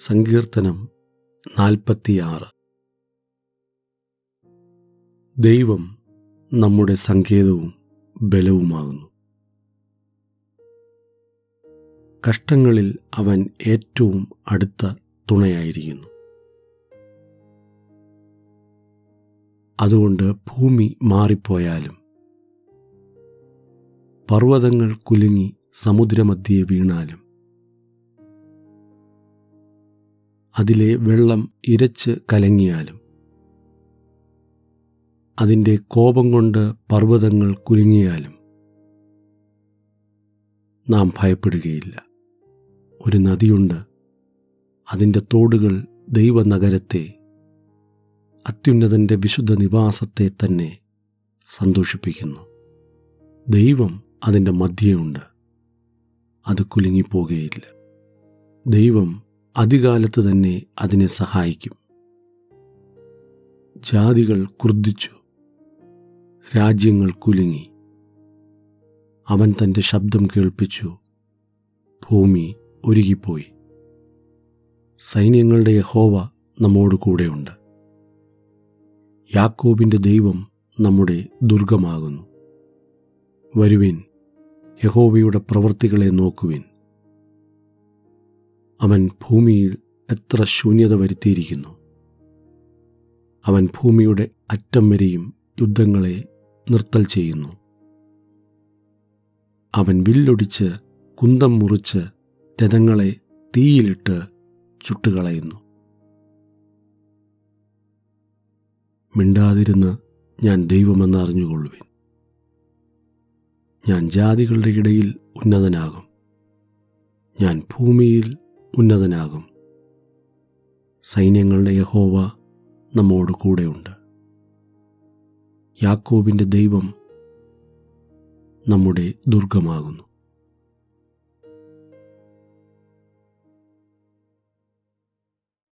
സങ്കീർത്തനം നാൽപ്പത്തിയാറ്. ദൈവം നമ്മുടെ സങ്കേതവും ബലവുമാകുന്നു. കഷ്ടങ്ങളിൽ അവൻ ഏറ്റവും അടുത്ത തുണയായിരിക്കുന്നു. അതുകൊണ്ട് ഭൂമി മാറിപ്പോയാലും പർവതങ്ങൾ കുലുങ്ങി സമുദ്രമധ്യേ വീണാലും അതിലെ വെള്ളം ഇരച്ച് കലങ്ങിയാലും. അതിന്റെ കോപം കൊണ്ട് പർവതങ്ങൾ കുലുങ്ങിയാലും. നാം ഭയപ്പെടുകയില്ല. ഒരു നദിയുണ്ട്. അതിന്റെ തോടുകൾ ദൈവനഗരത്തെ അത്യുന്നതന്റെ വിശുദ്ധ നിവാസത്തെ തന്നെ സന്തോഷിപ്പിക്കുന്നു. ദൈവം അതിന്റെ മധ്യയുണ്ട് അത് കുലുങ്ങിപ്പോകുകയില്ല ദൈവം അതികാലത്ത് തന്നെ അതിനെ സഹായിക്കും. ജാതികൾ ക്രുദ്ധിച്ചു. രാജ്യങ്ങൾ കുലുങ്ങി. അവൻ തന്റെ ശബ്ദം കേൾപ്പിച്ചു. ഭൂമി ഒരുകിപ്പോയി സൈന്യങ്ങളുടെ യഹോവ നമ്മോട് കൂടെയുണ്ട്. യാക്കോബിന്റെ ദൈവം നമ്മുടെ ദുർഗമാകുന്നു. വരുവിൻ യഹോവയുടെ പ്രവൃത്തികളെ നോക്കുവിൻ. അവൻ ഭൂമിയിൽ എത്ര ശൂന്യത വരുത്തിയിരിക്കുന്നു. അവൻ ഭൂമിയുടെ അറ്റം വരെയും യുദ്ധങ്ങളെ നിർത്തൽ ചെയ്യുന്നു. അവൻ വില്ലൊടിച്ച് കുന്തം മുറിച്ച് രഥങ്ങളെ തീയിലിട്ട് ചുട്ടുകളയുന്നു. മിണ്ടാതിരുന്ന് ഞാൻ ദൈവമെന്ന് അറിഞ്ഞുകൊള്ളുവിൻ. ഞാൻ ജാതികളുടെ ഇടയിൽ ഉന്നതനാകും. ഞാൻ ഭൂമിയിൽ ഉന്നതനാകും. സൈന്യങ്ങളുടെ യഹോവ നമ്മോട് കൂടെയുണ്ട്. യാക്കോബിന്റെ ദൈവം നമ്മുടെ ദുർഗമാകുന്നു.